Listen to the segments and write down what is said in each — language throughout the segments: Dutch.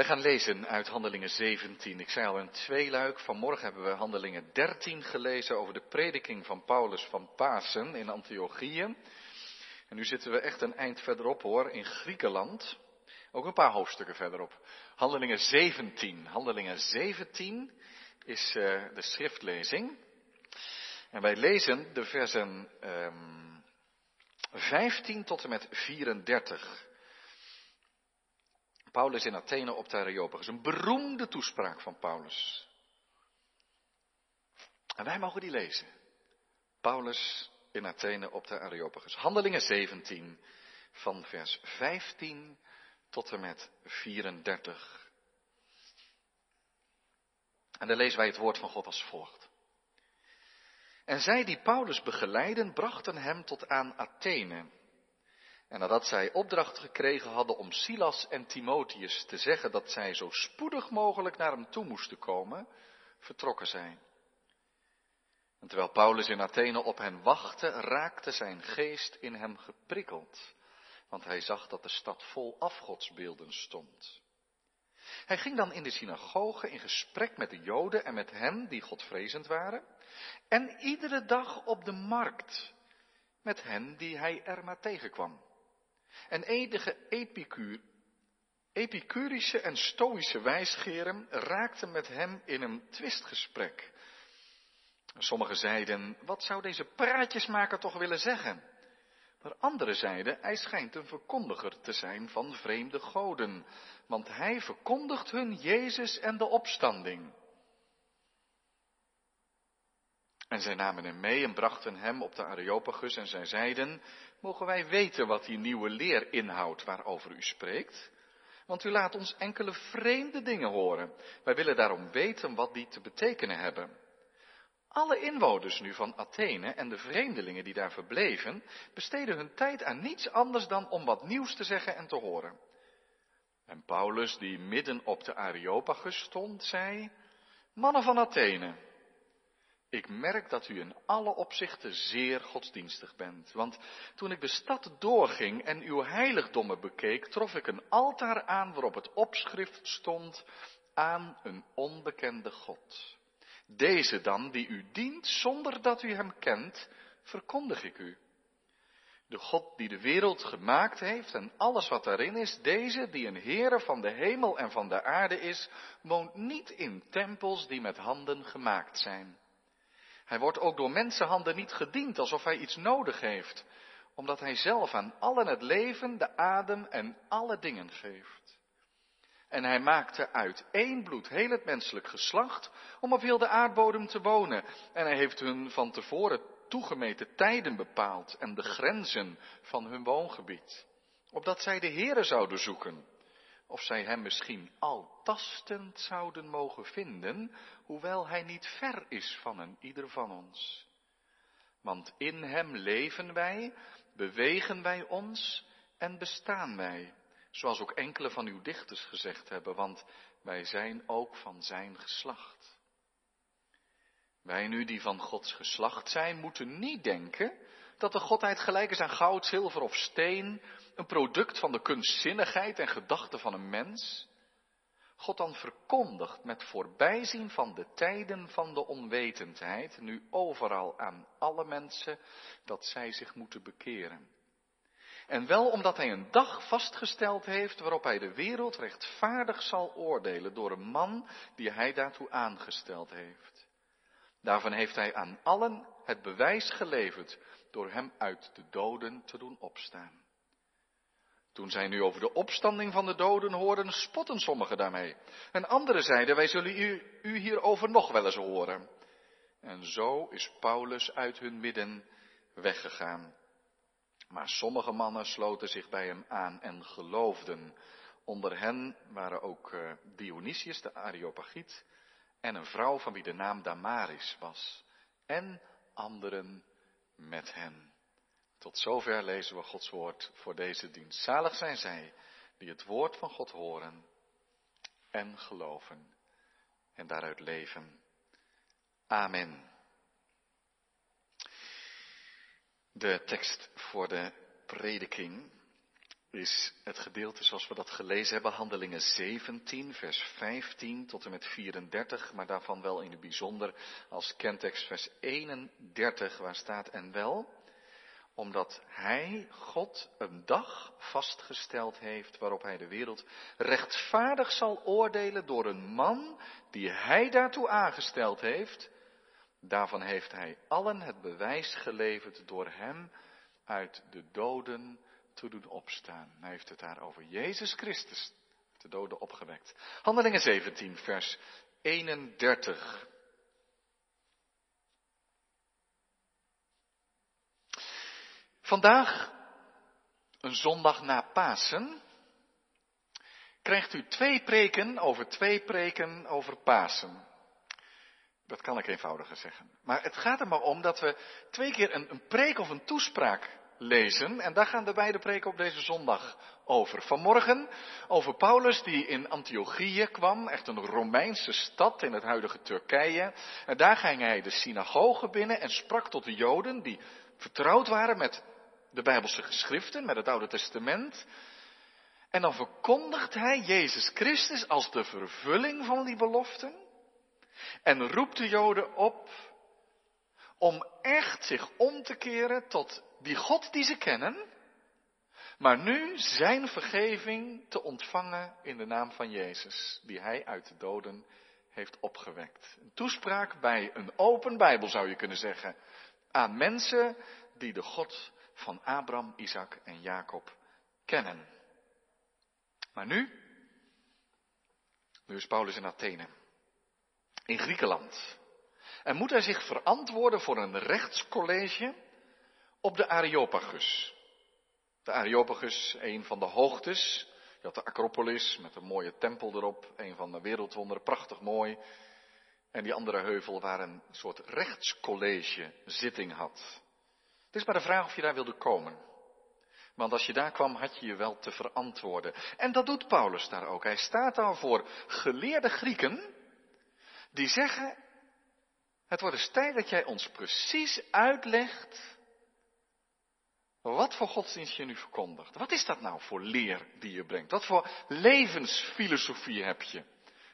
Wij gaan lezen uit Handelingen 17. Ik zei al een tweeluik. Vanmorgen hebben we Handelingen 13 gelezen over de prediking van Paulus van Pasen in Antiochië. En nu zitten we echt een eind verderop hoor, in Griekenland. Ook een paar hoofdstukken verderop. Handelingen 17. Handelingen 17 is uh, de schriftlezing. En wij lezen de versen um, ehm, 15 tot en met 34. Paulus in Athene op de Areopagus. Een beroemde toespraak van Paulus. En wij mogen die lezen. Paulus in Athene op de Areopagus. Handelingen 17 van vers 15 tot en met 34. En dan lezen wij het woord van God als volgt. En zij die Paulus begeleiden, brachten hem tot aan Athene. En nadat zij opdracht gekregen hadden om Silas en Timotheus te zeggen dat zij zo spoedig mogelijk naar hem toe moesten komen, vertrokken zij. En terwijl Paulus in Athene op hen wachtte, raakte zijn geest in hem geprikkeld, want hij zag dat de stad vol afgodsbeelden stond. Hij ging dan in de synagoge in gesprek met de Joden en met hen die godvrezend waren, en iedere dag op de markt met hen die hij er maar tegenkwam. En enige epicuur, epicurische en stoïsche wijsgeren raakten met hem in een twistgesprek. Sommigen zeiden, wat zou deze praatjesmaker toch willen zeggen? Maar anderen zeiden, hij schijnt een verkondiger te zijn van vreemde goden, want hij verkondigt hun Jezus en de opstanding. En zij namen hem mee en brachten hem op de Areopagus en zij zeiden, mogen wij weten wat die nieuwe leer inhoudt waarover u spreekt? Want u laat ons enkele vreemde dingen horen. Wij willen daarom weten wat die te betekenen hebben. Alle inwoners nu van Athene en de vreemdelingen die daar verbleven, besteden hun tijd aan niets anders dan om wat nieuws te zeggen en te horen. En Paulus, die midden op de Areopagus stond, zei, mannen van Athene, ik merk dat u in alle opzichten zeer godsdienstig bent. Want toen ik de stad doorging en uw heiligdommen bekeek, trof ik een altaar aan waarop het opschrift stond aan een onbekende God. Deze dan, die u dient zonder dat u hem kent, verkondig ik u. De God die de wereld gemaakt heeft en alles wat daarin is, deze die een Heere van de hemel en van de aarde is, woont niet in tempels die met handen gemaakt zijn. Hij wordt ook door mensenhanden niet gediend alsof hij iets nodig heeft, omdat hij zelf aan allen het leven, de adem en alle dingen geeft. En hij maakte uit één bloed heel het menselijk geslacht om op heel de aardbodem te wonen. En hij heeft hun van tevoren toegemeten tijden bepaald en de grenzen van hun woongebied. Opdat zij de Heere zouden zoeken of zij hem misschien al tastend zouden mogen vinden, hoewel hij niet ver is van een ieder van ons. Want in hem leven wij, bewegen wij ons en bestaan wij, zoals ook enkele van uw dichters gezegd hebben, want wij zijn ook van zijn geslacht. Wij nu die van Gods geslacht zijn, moeten niet denken dat de Godheid gelijk is aan goud, zilver of steen, een product van de kunstzinnigheid en gedachten van een mens? God dan verkondigt met voorbijzien van de tijden van de onwetendheid, nu overal aan alle mensen, dat zij zich moeten bekeren. En wel omdat hij een dag vastgesteld heeft waarop hij de wereld rechtvaardig zal oordelen door een man die hij daartoe aangesteld heeft. Daarvan heeft hij aan allen het bewijs geleverd door hem uit de doden te doen opstaan. Toen zij nu over de opstanding van de doden hoorden, spotten sommigen daarmee. En anderen zeiden, wij zullen u, u hierover nog wel eens horen. En zo is Paulus uit hun midden weggegaan. Maar sommige mannen sloten zich bij hem aan en geloofden. Onder hen waren ook eh, Dionysius de Areopagiet en een vrouw van wie de naam Damaris was. En anderen met hen. Tot zover lezen we Gods woord voor deze dienst. Zalig zijn zij die het woord van God horen en geloven en daaruit leven. Amen. De tekst voor de prediking is het gedeelte zoals we dat gelezen hebben, Handelingen 17, vers 15 tot en met 34, maar daarvan wel in het bijzonder als kentekst vers 31, waar staat en wel, omdat Hij, God, een dag vastgesteld heeft waarop Hij de wereld rechtvaardig zal oordelen door een man die Hij daartoe aangesteld heeft. Daarvan heeft Hij allen het bewijs geleverd door Hem uit de doden te doen opstaan. Hij heeft het daar over Jezus Christus, de doden opgewekt. Handelingen 17, vers 31. Vandaag, een zondag na Pasen, krijgt u twee preken over twee preken over Pasen. Dat kan ik eenvoudiger zeggen. Maar het gaat er maar om dat we twee keer een, een preek of een toespraak lezen. En daar gaan de beide preken op deze zondag over. Vanmorgen over Paulus die in Antiochië kwam, echt een Romeinse stad in het huidige Turkije. En daar ging hij de synagoge binnen en sprak tot de Joden die vertrouwd waren met de Bijbelse geschriften, met het Oude Testament. En dan verkondigt hij Jezus Christus als de vervulling van die beloften. En roept de Joden op om echt zich om te keren tot die God die ze kennen, maar nu zijn vergeving te ontvangen in de naam van Jezus, die hij uit de doden heeft opgewekt. Een toespraak bij een open Bijbel zou je kunnen zeggen, aan mensen die de God van Abraham, Isaac en Jacob kennen. Maar nu, nu is Paulus in Athene, in Griekenland. En moet hij zich verantwoorden voor een rechtscollege op de Areopagus. De Areopagus, een van de hoogtes. Je had de Acropolis met een mooie tempel erop, een van de wereldwonderen, prachtig mooi. En die andere heuvel waar een soort rechtscollege zitting had. Het is maar de vraag of je daar wilde komen. Want als je daar kwam, had je je wel te verantwoorden. En dat doet Paulus daar ook. Hij staat daar voor geleerde Grieken die zeggen, het wordt eens tijd dat jij ons precies uitlegt wat voor godsdienst je nu verkondigt. Wat is dat nou voor leer die je brengt? Wat voor levensfilosofie heb je?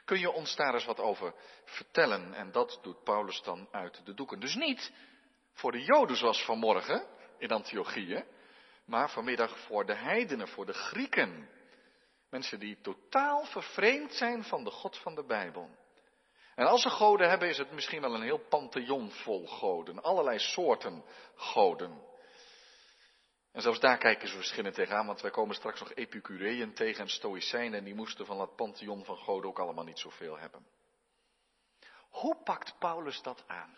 Kun je ons daar eens wat over vertellen? En dat doet Paulus dan uit de doeken. Dus niet voor de Joden zoals vanmorgen in Antiochië, maar vanmiddag voor de heidenen, voor de Grieken. Mensen die totaal vervreemd zijn van de God van de Bijbel. En als ze goden hebben, is het misschien wel een heel pantheon vol goden. Allerlei soorten goden. En zelfs daar kijken ze verschillend tegenaan, want wij komen straks nog Epicureeën tegen en Stoïcijnen en die moesten van dat pantheon van goden ook allemaal niet zoveel hebben. Hoe pakt Paulus dat aan?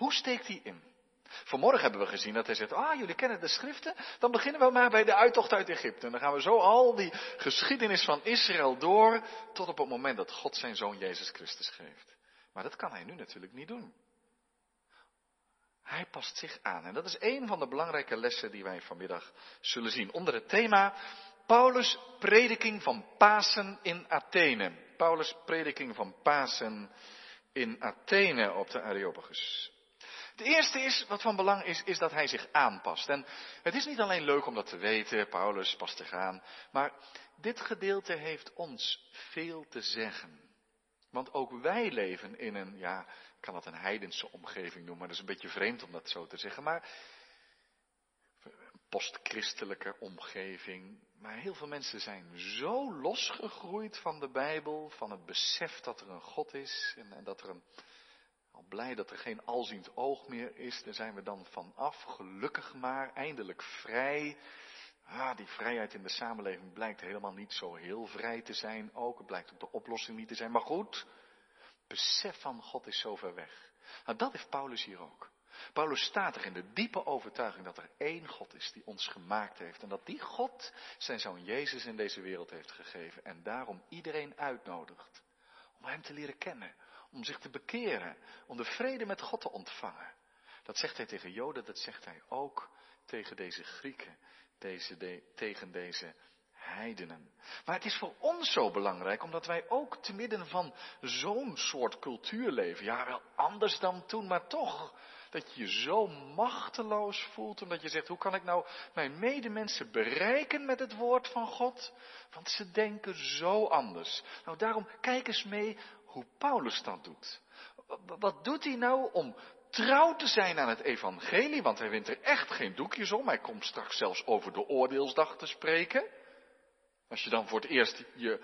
Hoe steekt hij in? Vanmorgen hebben we gezien dat hij zegt, ah jullie kennen de schriften, dan beginnen we maar bij de uittocht uit Egypte. En dan gaan we zo al die geschiedenis van Israël door tot op het moment dat God zijn zoon Jezus Christus geeft. Maar dat kan hij nu natuurlijk niet doen. Hij past zich aan. En dat is een van de belangrijke lessen die wij vanmiddag zullen zien. Onder het thema Paulus' prediking van Pasen in Athene. Paulus' prediking van Pasen in Athene op de Areopagus. Het eerste is, wat van belang is, is dat hij zich aanpast. En het is niet alleen leuk om dat te weten, Paulus past zich aan, maar dit gedeelte heeft ons veel te zeggen. Want ook wij leven in een, ja, ik kan dat een heidense omgeving noemen, maar dat is een beetje vreemd om dat zo te zeggen, maar een postchristelijke omgeving. Maar heel veel mensen zijn zo losgegroeid van de Bijbel, van het besef dat er een God is en, en dat er een, blij dat er geen alziend oog meer is, daar zijn we dan vanaf, gelukkig maar, eindelijk vrij. Ah, die vrijheid in de samenleving blijkt helemaal niet zo heel vrij te zijn ook. Het blijkt ook de oplossing niet te zijn. Maar goed, besef van God is zo ver weg. Nou, dat heeft Paulus hier ook. Paulus staat er in de diepe overtuiging dat er één God is die ons gemaakt heeft. En dat die God zijn zoon Jezus in deze wereld heeft gegeven. En daarom iedereen uitnodigt om hem te leren kennen. Om zich te bekeren. Om de vrede met God te ontvangen. Dat zegt hij tegen Joden, dat zegt hij ook tegen deze Grieken. Deze, de, tegen deze heidenen. Maar het is voor ons zo belangrijk, omdat wij ook te midden van zo'n soort cultuur leven. Ja, wel anders dan toen, maar toch. Dat je je zo machteloos voelt, omdat je zegt, hoe kan ik nou mijn medemensen bereiken met het woord van God? Want ze denken zo anders. Nou, daarom kijk eens mee hoe Paulus dat doet. Wat doet hij nou om trouw te zijn aan het evangelie? Want hij wint er echt geen doekjes om. Hij komt straks zelfs over de oordeelsdag te spreken. Als je dan voor het eerst je,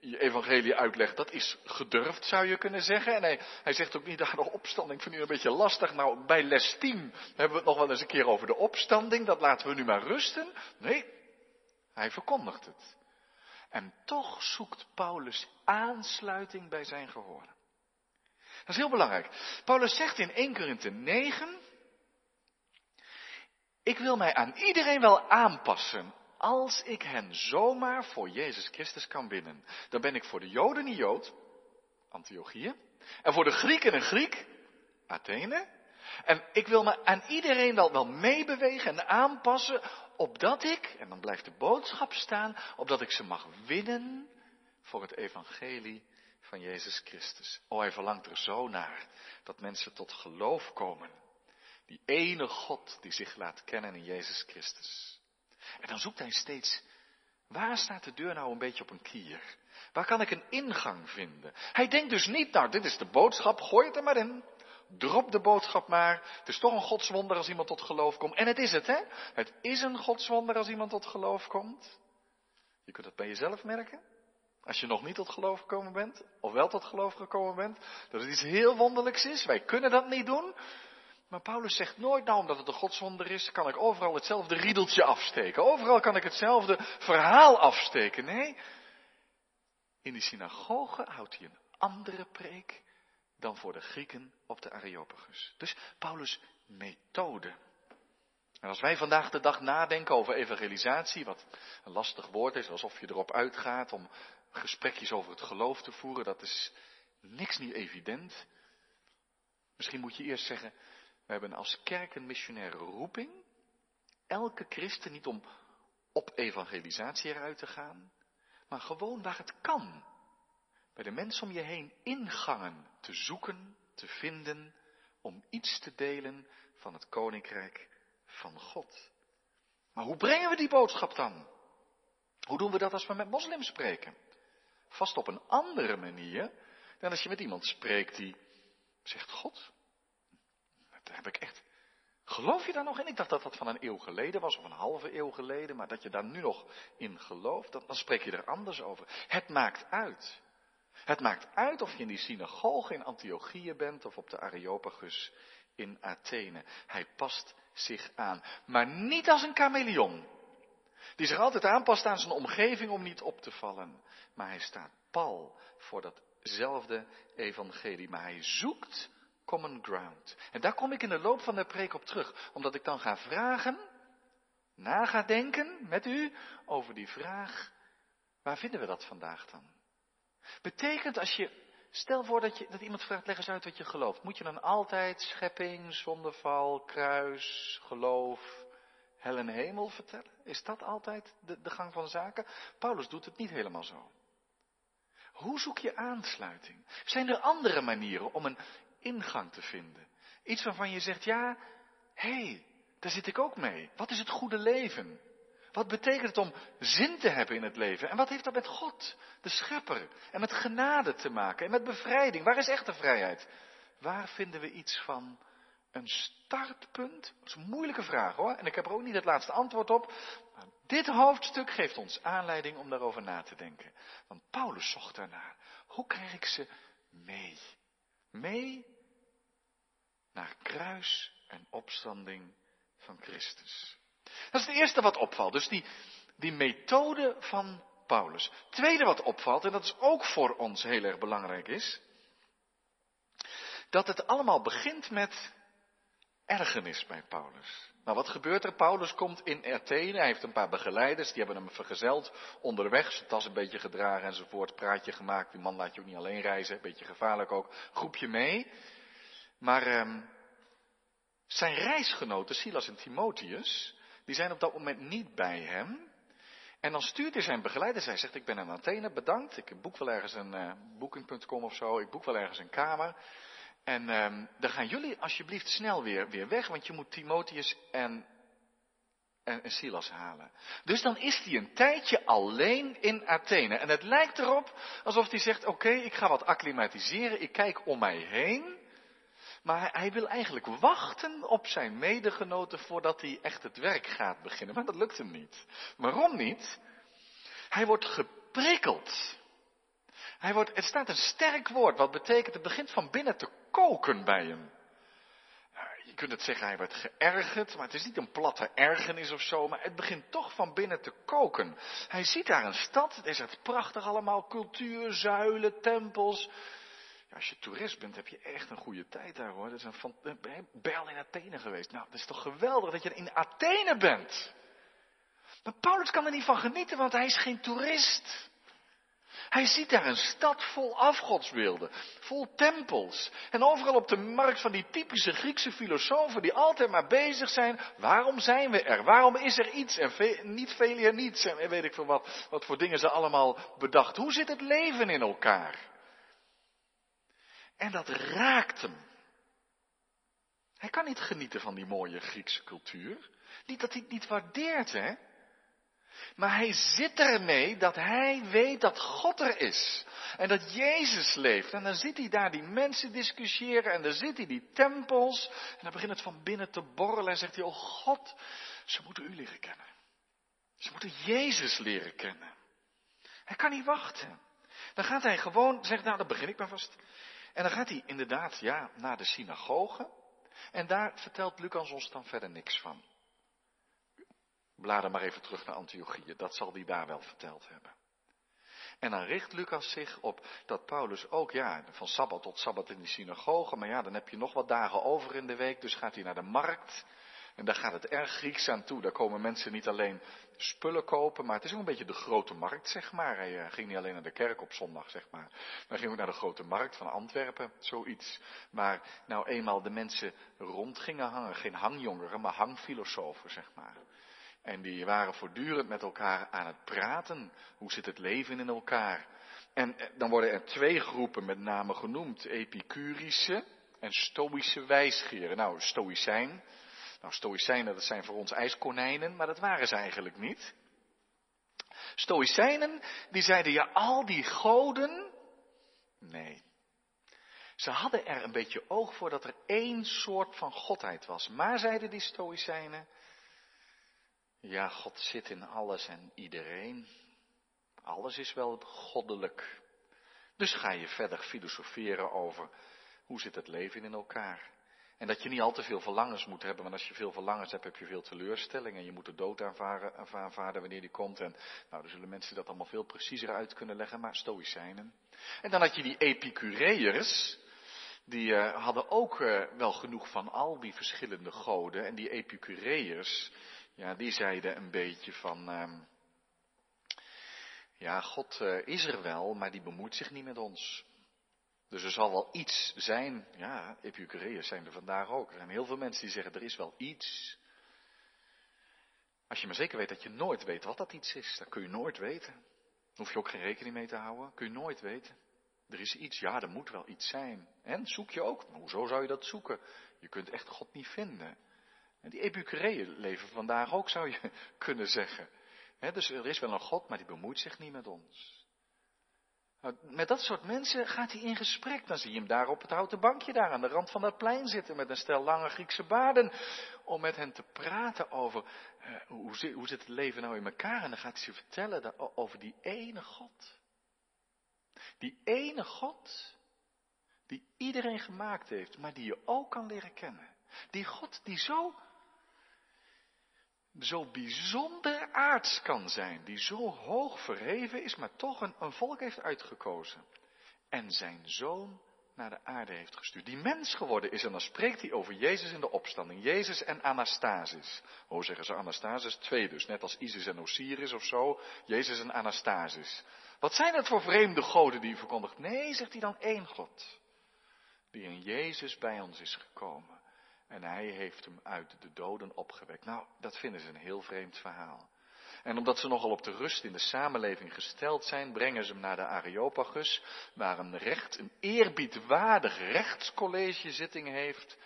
je evangelie uitlegt, dat is gedurfd, zou je kunnen zeggen. En hij, hij zegt ook niet, aan de opstanding vind u een beetje lastig. Nou, bij les 10 hebben we het nog wel eens een keer over de opstanding. Dat laten we nu maar rusten. Nee, hij verkondigt het. En toch zoekt Paulus aansluiting bij zijn gehoor. Dat is heel belangrijk. Paulus zegt in 1 Korinthe 9, ik wil mij aan iedereen wel aanpassen, als ik hen zomaar voor Jezus Christus kan winnen. Dan ben ik voor de Joden een Jood, Antiochië, en voor de Grieken een Griek, Athene. En ik wil me aan iedereen wel, wel meebewegen en aanpassen, opdat ik, en dan blijft de boodschap staan, opdat ik ze mag winnen voor het evangelie van Jezus Christus. Oh, hij verlangt er zo naar dat mensen tot geloof komen. Die ene God die zich laat kennen in Jezus Christus. En dan zoekt hij steeds, waar staat de deur nou een beetje op een kier? Waar kan ik een ingang vinden? Hij denkt dus niet, nou dit is de boodschap, gooi het er maar in. Drop de boodschap maar. Het is toch een godswonder als iemand tot geloof komt. En het is het, hè? Het is een godswonder als iemand tot geloof komt. Je kunt dat bij jezelf merken. Als je nog niet tot geloof gekomen bent, of wel tot geloof gekomen bent, dat het iets heel wonderlijks is. Wij kunnen dat niet doen. Maar Paulus zegt nooit, nou omdat het een godswonder is, kan ik overal hetzelfde riedeltje afsteken. Overal kan ik hetzelfde verhaal afsteken. Nee, in die synagoge houdt hij een andere preek dan voor de Grieken op de Areopagus. Dus Paulus' methode. En als wij vandaag de dag nadenken over evangelisatie, wat een lastig woord is, alsof je erop uitgaat om gesprekjes over het geloof te voeren, dat is niks niet evident. Misschien moet je eerst zeggen, we hebben als kerk een missionaire roeping. Elke christen niet om op evangelisatie eruit te gaan, maar gewoon waar het kan. Bij de mensen om je heen ingangen te zoeken, te vinden, om iets te delen van het koninkrijk van God. Maar hoe brengen we die boodschap dan? Hoe doen we dat als we met moslims spreken? Vast op een andere manier dan als je met iemand spreekt die zegt God. Daar heb ik echt. Geloof je daar nog in? Ik dacht dat dat van een eeuw geleden was, of een halve eeuw geleden, maar dat je daar nu nog in gelooft, dan spreek je er anders over. Het maakt uit. Het maakt uit of je in die synagoge in Antiochië bent of op de Areopagus in Athene. Hij past zich aan. Maar niet als een chameleon. Die zich altijd aanpast aan zijn omgeving om niet op te vallen. Maar hij staat pal voor datzelfde evangelie. Maar hij zoekt common ground. En daar kom ik in de loop van de preek op terug. Omdat ik dan ga vragen, na ga denken met u over die vraag. Waar vinden we dat vandaag dan? Betekent als je, stel voor dat, je, dat iemand vraagt, leg eens uit wat je gelooft. Moet je dan altijd schepping, zondeval, kruis, geloof, hel en hemel vertellen? Is dat altijd de, gang van zaken? Paulus doet het niet helemaal zo. Hoe zoek je aansluiting? Zijn er andere manieren om een ingang te vinden? Iets waarvan je zegt, ja, hé, hey, daar zit ik ook mee. Wat is het goede leven? Wat betekent het om zin te hebben in het leven? En wat heeft dat met God, de schepper, en met genade te maken? En met bevrijding? Waar is echte vrijheid? Waar vinden we iets van een startpunt? Dat is een moeilijke vraag hoor. En ik heb er ook niet het laatste antwoord op. Maar dit hoofdstuk geeft ons aanleiding om daarover na te denken. Want Paulus zocht daarnaar. Hoe krijg ik ze mee? Mee naar kruis en opstanding van Christus. Dat is het eerste wat opvalt. Dus die, die methode van Paulus. Tweede wat opvalt, en dat is ook voor ons heel erg belangrijk is, dat het allemaal begint met ergernis bij Paulus. Nou, wat gebeurt er? Paulus komt in Athene, hij heeft een paar begeleiders, die hebben hem vergezeld onderweg, zijn tas een beetje gedragen enzovoort, praatje gemaakt, die man laat je ook niet alleen reizen, een beetje gevaarlijk ook, groepje mee. Maar ehm, zijn reisgenoten, Silas en Timotheus, die zijn op dat moment niet bij hem. En dan stuurt hij zijn begeleider, hij zegt, ik ben in Athene, bedankt, ik boek wel ergens een uh, booking.com of zo, ik boek wel ergens een kamer. En um, dan gaan jullie alsjeblieft snel weer, weer weg, want je moet Timotheus en, en Silas halen. Dus dan is hij een tijdje alleen in Athene. En het lijkt erop alsof hij zegt, oké, ik ga wat acclimatiseren, ik kijk om mij heen. Maar hij wil eigenlijk wachten op zijn medegenoten voordat hij echt het werk gaat beginnen. Maar dat lukt hem niet. Waarom niet? Hij wordt geprikkeld. Hij wordt, het staat een sterk woord, wat betekent het begint van binnen te koken bij hem. Je kunt het zeggen, hij werd geërgerd, maar het is niet een platte ergernis of zo, maar het begint toch van binnen te koken. Hij ziet daar een stad, het is het prachtig allemaal, cultuur, zuilen, tempels. Als je toerist bent, heb je echt een goede tijd daar hoor. Dat is een van, in Athene geweest? Nou, het is toch geweldig dat je in Athene bent. Maar Paulus kan er niet van genieten, want hij is geen toerist. Hij ziet daar een stad vol afgodsbeelden, vol tempels. En overal op de markt van die typische Griekse filosofen die altijd maar bezig zijn. Waarom zijn we er? Waarom is er iets? En niet veel hier niets. En weet ik veel wat, wat voor dingen ze allemaal bedacht. Hoe zit het leven in elkaar? En dat raakt hem. Hij kan niet genieten van die mooie Griekse cultuur. Niet dat hij het niet waardeert, hè? Maar hij zit ermee dat hij weet dat God er is. En dat Jezus leeft. En dan zit hij daar die mensen discussiëren. En dan zit hij die tempels. En dan begint het van binnen te borrelen. En zegt hij, oh God, ze moeten u leren kennen. Ze moeten Jezus leren kennen. Hij kan niet wachten. Dan gaat hij gewoon, zegt nou, dan begin ik maar vast. En dan gaat hij inderdaad, ja, naar de synagoge. En daar vertelt Lucas ons dan verder niks van. Blader maar even terug naar Antiochië, dat zal hij daar wel verteld hebben. En dan richt Lucas zich op dat Paulus ook, ja, van sabbat tot sabbat in de synagoge, maar ja, dan heb je nog wat dagen over in de week, dus gaat hij naar de markt. En daar gaat het erg Grieks aan toe. Daar komen mensen niet alleen spullen kopen, maar het is ook een beetje de grote markt, zeg maar. Hij eh, ging niet alleen naar de kerk op zondag, zeg maar. Maar hij ging ook naar de grote markt van Antwerpen, zoiets. Maar nou eenmaal de mensen rond gingen hangen, geen hangjongeren, maar hangfilosofen, zeg maar. En die waren voortdurend met elkaar aan het praten. Hoe zit het leven in elkaar? En eh, dan worden er twee groepen met name genoemd. Epicurische en Stoïsche wijsgeren. Nou, Stoïcijn. Nou, Stoïcijnen, dat zijn voor ons ijskonijnen, maar dat waren ze eigenlijk niet. Stoïcijnen, die zeiden, ja, al die goden. Nee. Ze hadden er een beetje oog voor dat er één soort van godheid was. Maar, zeiden die Stoïcijnen, ja, God zit in alles en iedereen. Alles is wel goddelijk. Dus ga je verder filosoferen over hoe zit het leven in elkaar. En dat je niet al te veel verlangens moet hebben, want als je veel verlangens hebt, heb je veel teleurstelling. En je moet de dood aanvaarden, aanvaarden wanneer die komt. En nou, dan zullen mensen dat allemaal veel preciezer uit kunnen leggen, maar stoïcijnen. En dan had je die epicureërs, die uh, hadden ook uh, wel genoeg van al die verschillende goden. En die epicureërs, ja, die zeiden een beetje van, uh, ja, God uh, is er wel, maar die bemoeit zich niet met ons. Dus er zal wel iets zijn, ja, Epicureërs zijn er vandaag ook. Er zijn heel veel mensen die zeggen, er is wel iets. Als je maar zeker weet dat je nooit weet wat dat iets is, dan kun je nooit weten. hoef je ook geen rekening mee te houden, kun je nooit weten. Er is iets, ja, er moet wel iets zijn. En zoek je ook, maar hoezo zou je dat zoeken? Je kunt echt God niet vinden. En die Epicureeën leven vandaag ook, zou je kunnen zeggen. dus er is wel een God, maar die bemoeit zich niet met ons. Nou, met dat soort mensen gaat hij in gesprek. Dan zie je hem daar op het houten bankje, daar aan de rand van dat plein zitten, met een stel lange Griekse baarden. Om met hen te praten over uh, hoe, zit, hoe zit het leven nou in elkaar. En dan gaat hij ze vertellen over die ene God. Die ene God, die iedereen gemaakt heeft, maar die je ook kan leren kennen. Die God die zo zo bijzonder aards kan zijn, die zo hoog verheven is, maar toch een, een volk heeft uitgekozen. En zijn zoon naar de aarde heeft gestuurd. Die mens geworden is. En dan spreekt hij over Jezus in de opstanding. Jezus en Anastasis. Hoe zeggen ze Anastasis? Twee dus. Net als Isis en Osiris of zo. Jezus en Anastasis. Wat zijn dat voor vreemde goden die u verkondigt? Nee, zegt hij dan één God. Die in Jezus bij ons is gekomen. En hij heeft hem uit de doden opgewekt. Nou, dat vinden ze een heel vreemd verhaal. En omdat ze nogal op de rust in de samenleving gesteld zijn, brengen ze hem naar de Areopagus, waar een recht, een eerbiedwaardig rechtscollege zitting heeft.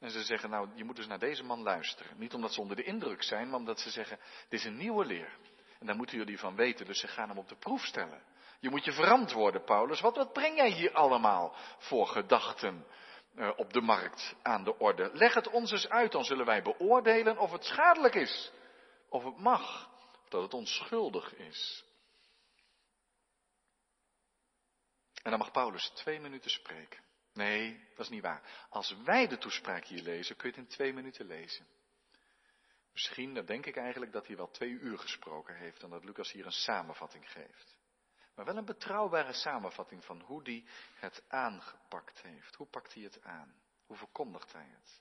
En ze zeggen, nou, je moet dus naar deze man luisteren. Niet omdat ze onder de indruk zijn, maar omdat ze zeggen, dit is een nieuwe leer. En daar moeten jullie van weten, dus ze gaan hem op de proef stellen. Je moet je verantwoorden, Paulus. Wat, wat breng jij hier allemaal voor gedachten op de markt aan de orde? Leg het ons eens uit, dan zullen wij beoordelen of het schadelijk is. Of het mag. Of dat het onschuldig is. En dan mag Paulus twee minuten spreken. Nee, dat is niet waar. Als wij de toespraak hier lezen, kun je het in twee minuten lezen. Misschien, dan denk ik eigenlijk dat hij wel twee uur gesproken heeft en dat Lucas hier een samenvatting geeft. Maar wel een betrouwbare samenvatting van hoe hij het aangepakt heeft. Hoe pakt hij het aan? Hoe verkondigt hij het?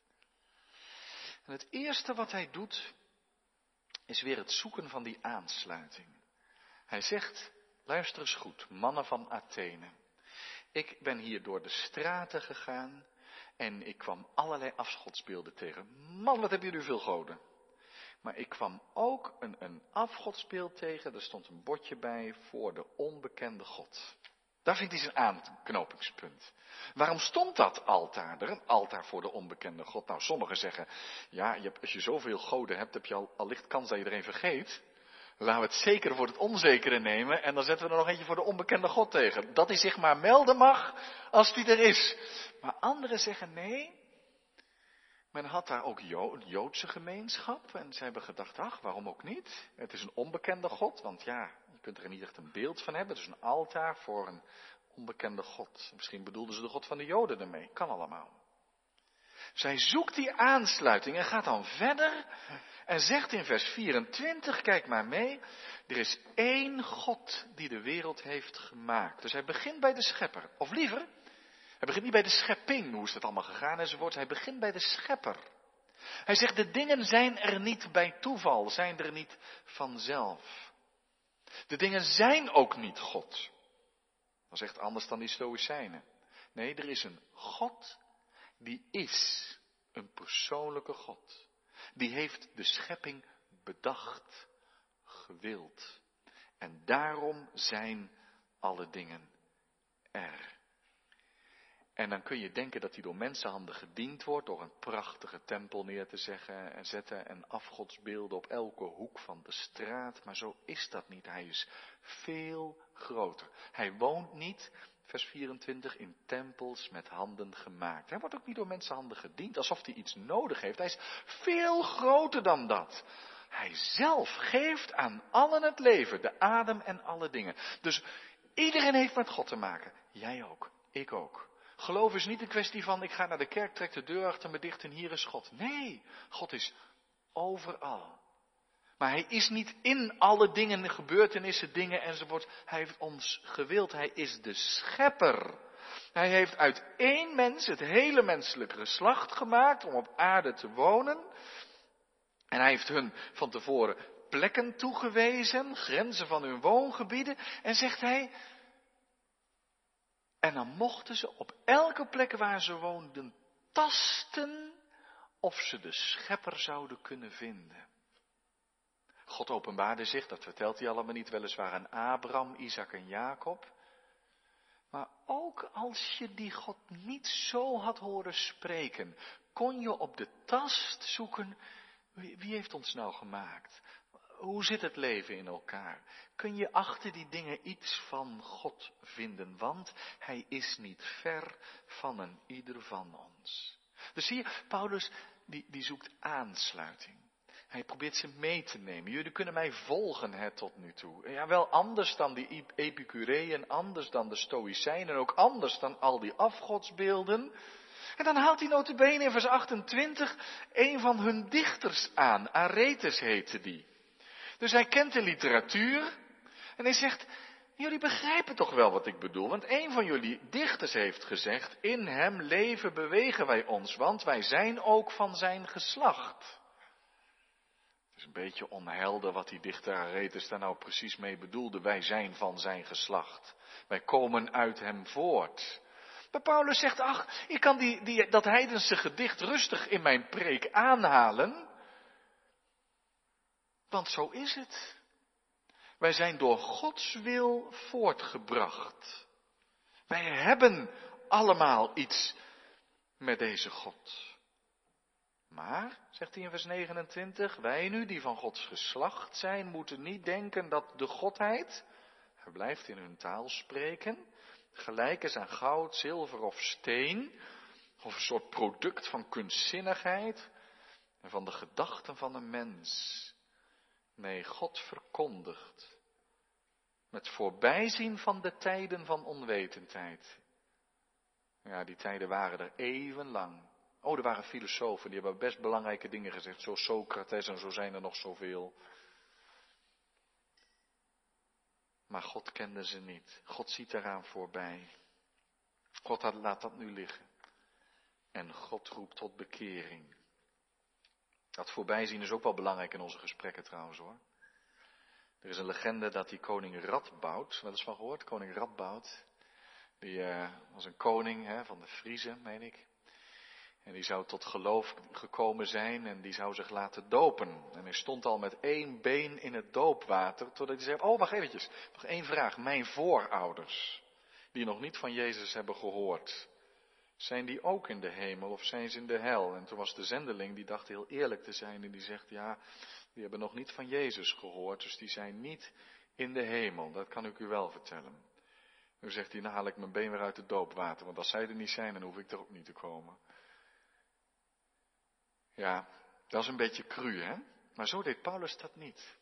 En het eerste wat hij doet, is weer het zoeken van die aansluiting. Hij zegt, luister eens goed, mannen van Athene. Ik ben hier door de straten gegaan en ik kwam allerlei afgodsbeelden tegen. Man, wat hebben jullie veel goden. Maar ik kwam ook een, een afgodsbeeld tegen, er stond een bordje bij voor de onbekende God. Daar vindt hij zijn aanknopingspunt. Waarom stond dat altaar er? Een altaar voor de onbekende God. Nou, sommigen zeggen, ja, je hebt, als je zoveel goden hebt, heb je al, al licht kans dat je er een vergeet. Laten we het zeker voor het onzekere nemen en dan zetten we er nog eentje voor de onbekende God tegen. Dat hij zich maar melden mag als die er is. Maar anderen zeggen nee. Men had daar ook Joodse gemeenschap en ze hebben gedacht, ach, waarom ook niet? Het is een onbekende God, want ja, je kunt er niet echt een beeld van hebben. Het is een altaar voor een onbekende God. Misschien bedoelden ze de God van de Joden ermee. Kan allemaal. Zij zoekt die aansluiting en gaat dan verder en zegt in vers 24, kijk maar mee, er is één God die de wereld heeft gemaakt. Dus hij begint bij de schepper. Of liever, hij begint niet bij de schepping, hoe is dat allemaal gegaan enzovoort. Hij begint bij de schepper. Hij zegt, de dingen zijn er niet bij toeval, zijn er niet vanzelf. De dingen zijn ook niet God. Dat is echt anders dan die Stoïcijnen. Nee, er is een God die is. Een persoonlijke God. Die heeft de schepping bedacht, gewild. En daarom zijn alle dingen er. En dan kun je denken dat hij door mensenhanden gediend wordt, door een prachtige tempel neer te zeggen en zetten en afgodsbeelden op elke hoek van de straat. Maar zo is dat niet. Hij is veel groter. Hij woont niet, vers 24, in tempels met handen gemaakt. Hij wordt ook niet door mensenhanden gediend, alsof hij iets nodig heeft. Hij is veel groter dan dat. Hij zelf geeft aan allen het leven, de adem en alle dingen. Dus iedereen heeft met God te maken. Jij ook, ik ook. Geloof is niet een kwestie van ik ga naar de kerk, trek de deur achter me dicht en hier is God. Nee, God is overal. Maar hij is niet in alle dingen, gebeurtenissen, dingen enzovoort. Hij heeft ons gewild. Hij is de schepper. Hij heeft uit één mens het hele menselijke geslacht gemaakt om op aarde te wonen. En hij heeft hun van tevoren plekken toegewezen, grenzen van hun woongebieden. En zegt hij, en dan mochten ze op elke plek waar ze woonden tasten of ze de schepper zouden kunnen vinden. God openbaarde zich, dat vertelt hij allemaal niet, weliswaar aan Abraham, Isaac en Jacob. Maar ook als je die God niet zo had horen spreken, kon je op de tast zoeken, wie heeft ons nou gemaakt? Hoe zit het leven in elkaar? Kun je achter die dingen iets van God vinden? Want Hij is niet ver van een ieder van ons. Dus zie je, Paulus die, die zoekt aansluiting. Hij probeert ze mee te nemen. Jullie kunnen mij volgen hè, tot nu toe. Ja, wel anders dan die Epicureeën, anders dan de Stoïcijnen, ook anders dan al die afgodsbeelden. En dan haalt hij notabene in vers 28 een van hun dichters aan. Aretes heette die. Dus hij kent de literatuur en hij zegt, jullie begrijpen toch wel wat ik bedoel, want een van jullie dichters heeft gezegd, in hem leven bewegen wij ons, want wij zijn ook van zijn geslacht. Het is een beetje onhelder wat die dichter Aretes daar nou precies mee bedoelde. Wij zijn van zijn geslacht. Wij komen uit hem voort. Maar Paulus zegt, ach, ik kan die, die, dat heidense gedicht rustig in mijn preek aanhalen. Want zo is het. Wij zijn door Gods wil voortgebracht. Wij hebben allemaal iets met deze God. Maar, zegt hij in vers 29, wij nu die van Gods geslacht zijn, moeten niet denken dat de Godheid, hij blijft in hun taal spreken, gelijk is aan goud, zilver of steen, of een soort product van kunstzinnigheid en van de gedachten van een mens. Nee, God verkondigt met voorbijzien van de tijden van onwetendheid. Ja, die tijden waren er even lang. Oh, er waren filosofen, die hebben best belangrijke dingen gezegd. Zo Socrates en zo zijn er nog zoveel. Maar God kende ze niet. God ziet eraan voorbij. God laat dat nu liggen. En God roept tot bekering. Dat voorbijzien is ook wel belangrijk in onze gesprekken trouwens hoor. Er is een legende dat die koning Radboud, wel eens van gehoord, koning Radboud, die uh, was een koning hè, van de Friezen, meen ik. En die zou tot geloof gekomen zijn en die zou zich laten dopen. En hij stond al met één been in het doopwater, totdat hij zei, oh wacht eventjes, nog één vraag. Mijn voorouders, die nog niet van Jezus hebben gehoord, zijn die ook in de hemel of zijn ze in de hel? En toen was de zendeling, die dacht heel eerlijk te zijn en die zegt, ja, die hebben nog niet van Jezus gehoord, dus die zijn niet in de hemel. Dat kan ik u wel vertellen. Nu zegt hij, nou haal ik mijn been weer uit het doopwater, want als zij er niet zijn, dan hoef ik er ook niet te komen. Ja, dat is een beetje cru, hè? Maar zo deed Paulus dat niet.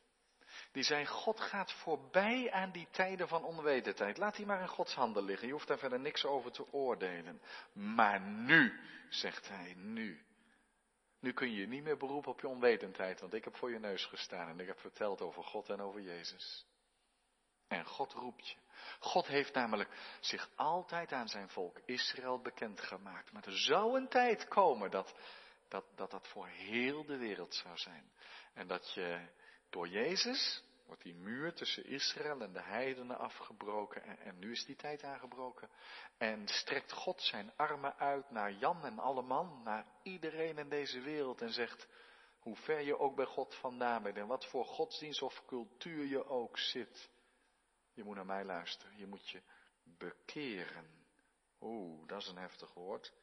Die zei, God gaat voorbij aan die tijden van onwetendheid. Laat die maar in Gods handen liggen. Je hoeft daar verder niks over te oordelen. Maar nu, zegt hij, nu. Nu kun je niet meer beroepen op je onwetendheid, want ik heb voor je neus gestaan en ik heb verteld over God en over Jezus. En God roept je. God heeft namelijk zich altijd aan zijn volk Israël bekendgemaakt. Maar er zou een tijd komen dat dat, dat dat voor heel de wereld zou zijn. En dat je door Jezus wordt die muur tussen Israël en de heidenen afgebroken. En, en, nu is die tijd aangebroken. En strekt God zijn armen uit naar Jan en alle man, naar iedereen in deze wereld. En zegt, hoe ver je ook bij God vandaan bent en wat voor godsdienst of cultuur je ook zit. Je moet naar mij luisteren. Je moet je bekeren. Oeh, dat is een heftig woord.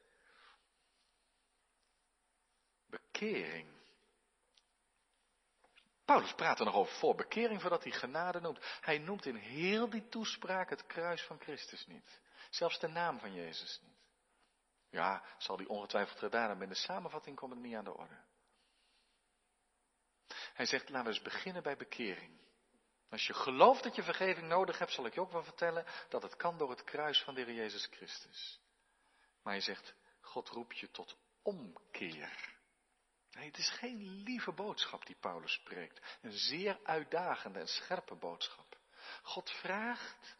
Bekering. Paulus praat er nog over voor bekering voordat hij genade noemt. Hij noemt in heel die toespraak het kruis van Christus niet. Zelfs de naam van Jezus niet. Ja, zal die ongetwijfeld gedaan hebben. In de samenvatting komt het niet aan de orde. Hij zegt, laten we eens beginnen bij bekering. Als je gelooft dat je vergeving nodig hebt, zal ik je ook wel vertellen dat het kan door het kruis van de Heer Jezus Christus. Maar hij zegt, God roept je tot omkeer. Het is geen lieve boodschap die Paulus spreekt. Een zeer uitdagende en scherpe boodschap. God vraagt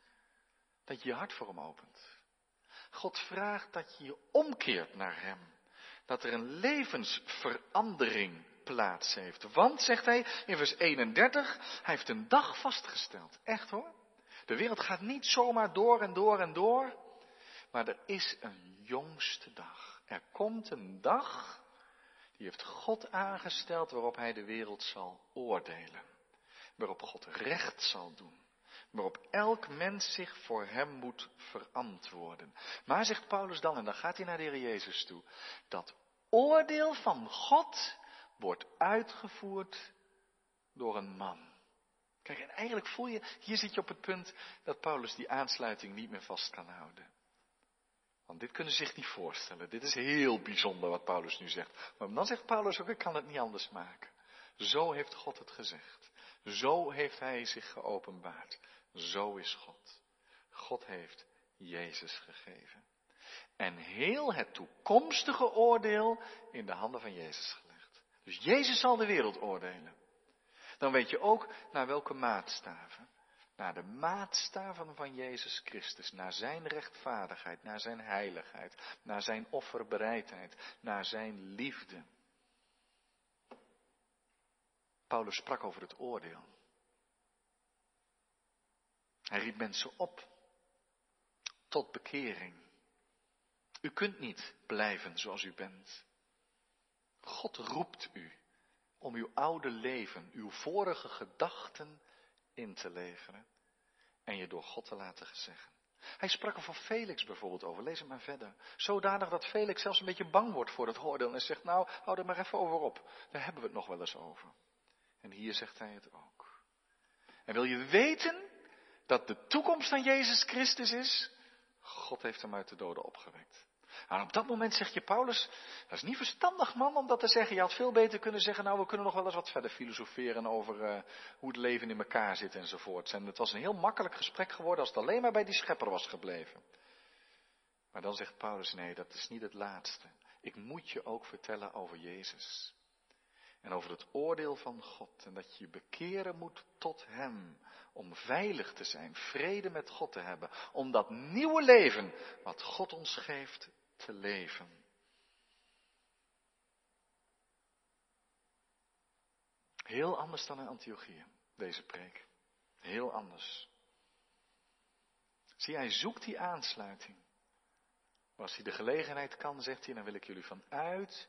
dat je je hart voor hem opent. God vraagt dat je je omkeert naar hem. Dat er een levensverandering plaats heeft. Want, zegt hij in vers 31, hij heeft een dag vastgesteld. Echt hoor. De wereld gaat niet zomaar door en door en door. Maar er is een jongste dag. Er komt een dag die heeft God aangesteld waarop hij de wereld zal oordelen. Waarop God recht zal doen. Waarop elk mens zich voor hem moet verantwoorden. Maar zegt Paulus dan, en dan gaat hij naar de Heer Jezus toe, dat oordeel van God wordt uitgevoerd door een man. Kijk, en eigenlijk voel je, hier zit je op het punt dat Paulus die aansluiting niet meer vast kan houden. Want dit kunnen ze zich niet voorstellen. Dit is heel bijzonder wat Paulus nu zegt. Maar dan zegt Paulus ook, ik kan het niet anders maken. Zo heeft God het gezegd. Zo heeft Hij zich geopenbaard. Zo is God. God heeft Jezus gegeven. En heel het toekomstige oordeel in de handen van Jezus gelegd. Dus Jezus zal de wereld oordelen. Dan weet je ook naar welke maatstaven naar de maatstaven van Jezus Christus, naar zijn rechtvaardigheid, naar zijn heiligheid, naar zijn offerbereidheid, naar zijn liefde. Paulus sprak over het oordeel. Hij riep mensen op tot bekering. U kunt niet blijven zoals u bent. God roept u om uw oude leven, uw vorige gedachten in te leveren en je door God te laten gezeggen. Hij sprak er van Felix bijvoorbeeld over. Lees het maar verder. Zodanig dat Felix zelfs een beetje bang wordt voor het oordeel en zegt, nou, hou er maar even over op. Daar hebben we het nog wel eens over. En hier zegt hij het ook. En wil je weten dat de toekomst van Jezus Christus is? God heeft hem uit de doden opgewekt. En op dat moment zeg je Paulus, dat is niet verstandig man om dat te zeggen. Je had veel beter kunnen zeggen, nou we kunnen nog wel eens wat verder filosoferen over uh, hoe het leven in elkaar zit enzovoort. En het was een heel makkelijk gesprek geworden als het alleen maar bij die schepper was gebleven. Maar dan zegt Paulus, nee dat is niet het laatste. Ik moet je ook vertellen over Jezus. En over het oordeel van God. En dat je je bekeren moet tot Hem. Om veilig te zijn, vrede met God te hebben. Om dat nieuwe leven wat God ons geeft te leven. Heel anders dan in Antiochië, deze preek. Heel anders. Zie, hij zoekt die aansluiting. als hij de gelegenheid kan, zegt hij, dan wil ik jullie vanuit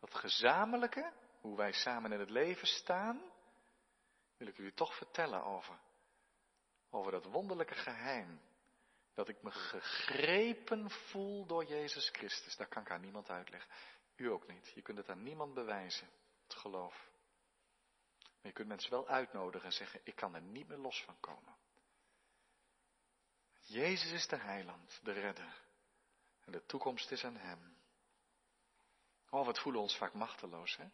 dat gezamenlijke, hoe wij samen in het leven staan, wil ik jullie toch vertellen over, over dat wonderlijke geheim dat ik me gegrepen voel door Jezus Christus. Dat kan ik aan niemand uitleggen. U ook niet. Je kunt het aan niemand bewijzen. Het geloof. Maar je kunt mensen wel uitnodigen en zeggen, ik kan er niet meer los van komen. Jezus is de heiland, de redder. En de toekomst is aan hem. Oh, wat voelen we ons vaak machteloos, hè?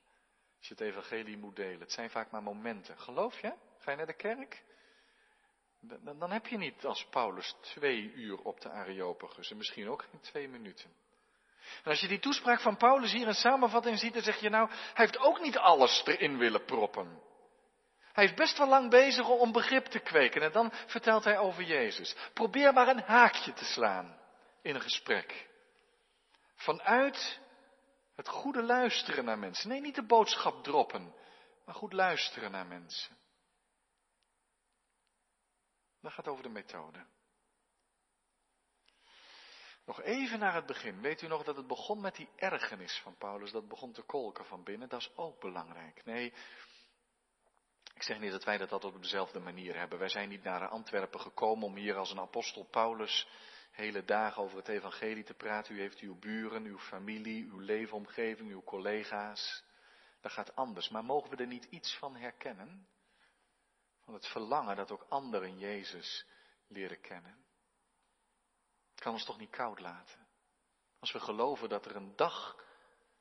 Als je het evangelie moet delen. Het zijn vaak maar momenten. Geloof je? Ga je naar de kerk? Dan, heb je niet als Paulus twee uur op de Areopagus en misschien ook geen twee minuten. En als je die toespraak van Paulus hier in samenvatting ziet, dan zeg je nou, hij heeft ook niet alles erin willen proppen. Hij is best wel lang bezig om begrip te kweken en dan vertelt hij over Jezus. Probeer maar een haakje te slaan in een gesprek. Vanuit het goede luisteren naar mensen. Nee, niet de boodschap droppen, maar goed luisteren naar mensen. Dat gaat over de methode. Nog even naar het begin. Weet u nog dat het begon met die ergernis van Paulus? Dat begon te kolken van binnen. Dat is ook belangrijk. Nee, ik zeg niet dat wij dat altijd op dezelfde manier hebben. Wij zijn niet naar Antwerpen gekomen om hier als een apostel Paulus hele dagen over het evangelie te praten. U heeft uw buren, uw familie, uw leefomgeving, uw collega's. Dat gaat anders. Maar mogen we er niet iets van herkennen? Van het verlangen dat ook anderen Jezus leren kennen. Het kan ons toch niet koud laten. Als we geloven dat er een dag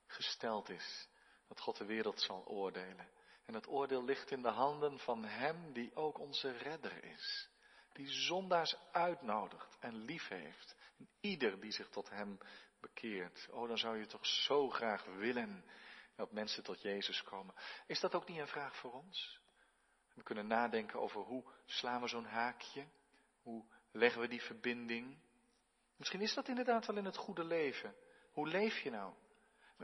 gesteld is dat God de wereld zal oordelen. En het oordeel ligt in de handen van Hem die ook onze redder is. Die zondaars uitnodigt en lief heeft. En ieder die zich tot Hem bekeert. Oh, dan zou je toch zo graag willen dat mensen tot Jezus komen. Is dat ook niet een vraag voor ons? We kunnen nadenken over hoe slaan we zo'n haakje? Hoe leggen we die verbinding? Misschien is dat inderdaad wel in het goede leven. Hoe leef je nou?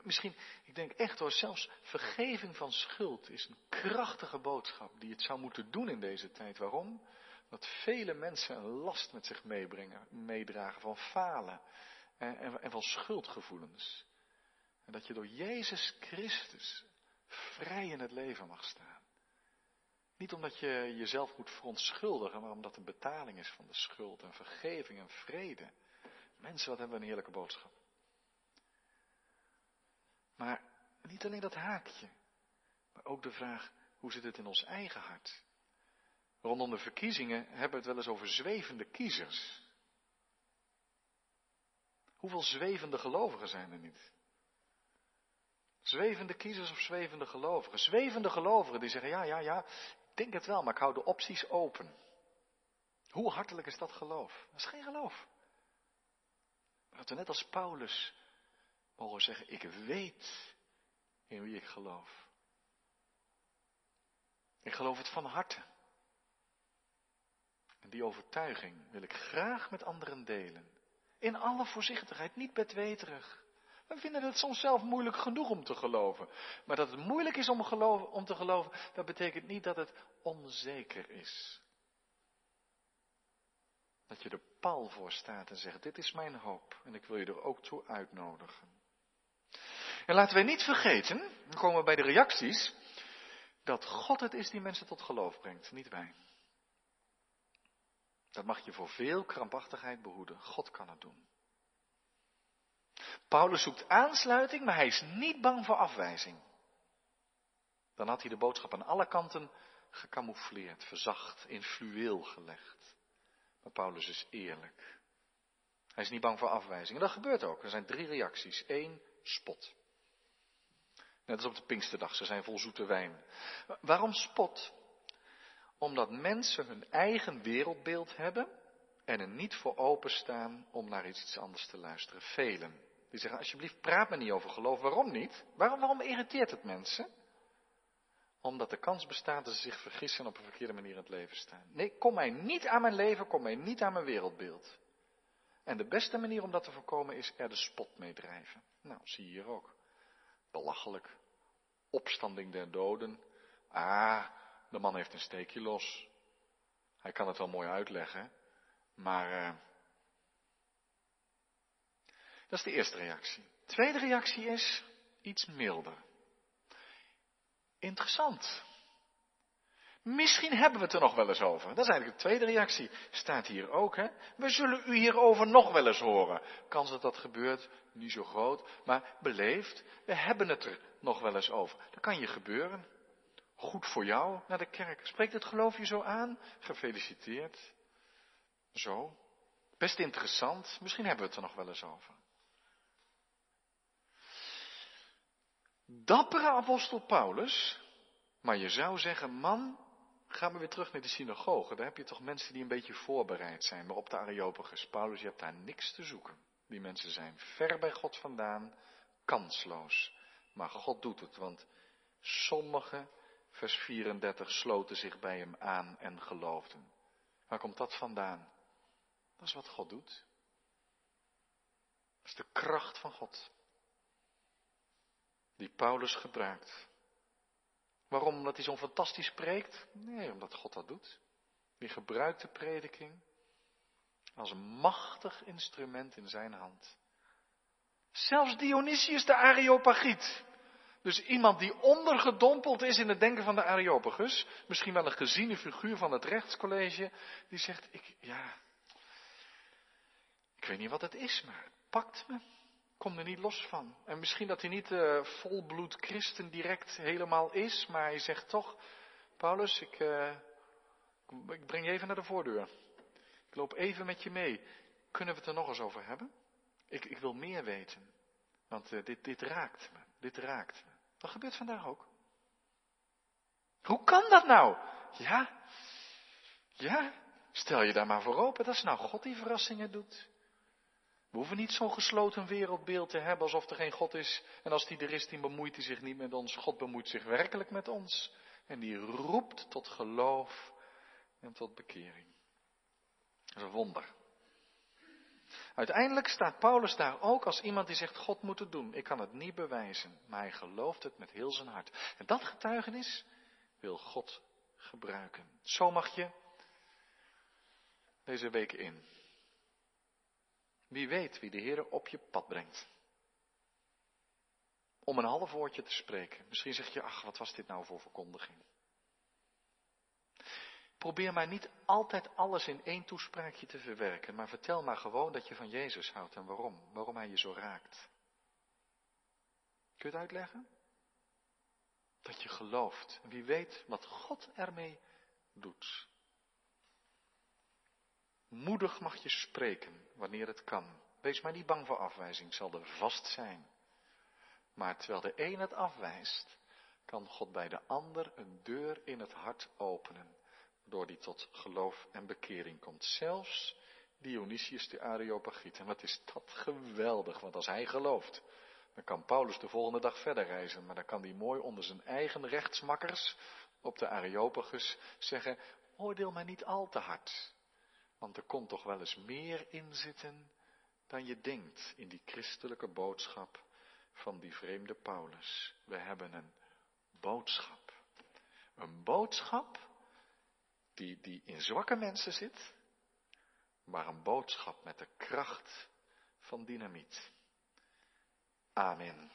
Misschien, ik denk echt hoor, zelfs vergeving van schuld is een krachtige boodschap die het zou moeten doen in deze tijd. Waarom? Dat vele mensen een last met zich meebrengen, meedragen van falen en, en, en van schuldgevoelens. En dat je door Jezus Christus vrij in het leven mag staan. Niet omdat je jezelf moet verontschuldigen, maar omdat er betaling is van de schuld en vergeving en vrede. Mensen, wat hebben we een heerlijke boodschap. Maar niet alleen dat haakje, maar ook de vraag, hoe zit het in ons eigen hart? Rondom de verkiezingen hebben we het wel eens over zwevende kiezers. Hoeveel zwevende gelovigen zijn er niet? Zwevende kiezers of zwevende gelovigen? Zwevende gelovigen die zeggen, ja, ja, ja, denk het wel, maar ik hou de opties open. Hoe hartelijk is dat geloof? Dat is geen geloof. Dat we net als Paulus mogen zeggen, ik weet in wie ik geloof. Ik geloof het van harte. En die overtuiging wil ik graag met anderen delen. In alle voorzichtigheid, niet bedweterig. We vinden het soms zelf moeilijk genoeg om te geloven. Maar dat het moeilijk is om, om te geloven, dat betekent niet dat het onzeker is. Dat je er pal voor staat en zegt, dit is mijn hoop en ik wil je er ook toe uitnodigen. En laten wij niet vergeten, dan komen we bij de reacties, dat God het is die mensen tot geloof brengt, niet wij. Dat mag je voor veel krampachtigheid behoeden. God kan het doen. Paulus zoekt aansluiting, maar hij is niet bang voor afwijzing. Dan had hij de boodschap aan alle kanten gecamoufleerd, verzacht, in fluweel gelegd. Maar Paulus is eerlijk. Hij is niet bang voor afwijzing. En dat gebeurt ook. Er zijn drie reacties. Eén, spot. Net als op de Pinksterdag, ze zijn vol zoete wijn. Waarom spot? Omdat mensen hun eigen wereldbeeld hebben en er niet voor openstaan om naar iets anders te luisteren. Velen. Die zeggen, alsjeblieft, praat me niet over geloof. Waarom niet? Waarom, waarom irriteert het mensen? Omdat de kans bestaat dat ze zich vergissen en op een verkeerde manier in het leven staan. Nee, kom mij niet aan mijn leven, kom mij niet aan mijn wereldbeeld. En de beste manier om dat te voorkomen is er de spot mee drijven. Nou, zie je hier ook. Belachelijk. Opstanding der doden. Ah, de man heeft een steekje los. Hij kan het wel mooi uitleggen, maar uh, dat is de eerste reactie. De tweede reactie is iets milder. Interessant. Misschien hebben we het er nog wel eens over. Dat is eigenlijk de tweede reactie. Staat hier ook, hè? We zullen u hierover nog wel eens horen. Kans dat dat gebeurt, niet zo groot, maar beleefd. We hebben het er nog wel eens over. Dat kan je gebeuren. Goed voor jou naar de kerk. Spreekt het geloof je zo aan? Gefeliciteerd. Zo. Best interessant. Misschien hebben we het er nog wel eens over. Dappere apostel Paulus. Maar je zou zeggen, man, Gaan we weer terug naar de synagoge. Daar heb je toch mensen die een beetje voorbereid zijn. Maar op de Areopagus, Paulus, je hebt daar niks te zoeken. Die mensen zijn ver bij God vandaan, kansloos. Maar God doet het, want sommigen, vers 34, sloten zich bij hem aan en geloofden. Waar komt dat vandaan? Dat is wat God doet. Dat is de kracht van God. Die Paulus gebruikt. Waarom? Omdat hij zo'n fantastisch spreekt? Nee, omdat God dat doet. Die gebruikt de prediking als een machtig instrument in zijn hand. Zelfs Dionysius de Areopagiet. Dus iemand die ondergedompeld is in het denken van de Areopagus. Misschien wel een geziene figuur van het rechtscollege. Die zegt, ik, ja, ik weet niet wat het is, maar het pakt me kom er niet los van. En misschien dat hij niet uh, volbloed christen direct helemaal is, maar hij zegt toch, Paulus, ik, uh, ik breng je even naar de voordeur. Ik loop even met je mee. Kunnen we het er nog eens over hebben? Ik, ik wil meer weten. Want uh, dit, dit raakt me. Dit raakt me. Dat gebeurt vandaag ook. Hoe kan dat nou? Ja, ja, stel je daar maar voor open. Dat is nou God die verrassingen doet. We hoeven niet zo'n gesloten wereldbeeld te hebben alsof er geen God is. En als die er is, die bemoeit hij zich niet met ons. God bemoeit zich werkelijk met ons. En die roept tot geloof en tot bekering. Dat is een wonder. Uiteindelijk staat Paulus daar ook als iemand die zegt, God moet het doen. Ik kan het niet bewijzen, maar hij gelooft het met heel zijn hart. En dat getuigenis wil God gebruiken. Zo mag je deze week in. Wie weet wie de Heer op je pad brengt. Om een half woordje te spreken. Misschien zeg je, ach, wat was dit nou voor verkondiging? Probeer maar niet altijd alles in één toespraakje te verwerken, maar vertel maar gewoon dat je van Jezus houdt en waarom. Waarom hij je zo raakt. Kun je het uitleggen? Dat je gelooft. Wie weet wat God ermee doet. Moedig mag je spreken wanneer het kan. Wees maar niet bang voor afwijzing, zal er vast zijn. Maar terwijl de een het afwijst, kan God bij de ander een deur in het hart openen, waardoor die tot geloof en bekering komt. Zelfs Dionysius de Areopagiet. En wat is dat geweldig, want als hij gelooft, dan kan Paulus de volgende dag verder reizen, maar dan kan hij mooi onder zijn eigen rechtsmakkers op de Areopagus zeggen, oordeel mij niet al te hard. Want er komt toch wel eens meer in zitten dan je denkt in die christelijke boodschap van die vreemde Paulus. We hebben een boodschap. Een boodschap die, die in zwakke mensen zit, maar een boodschap met de kracht van dynamiet. Amen.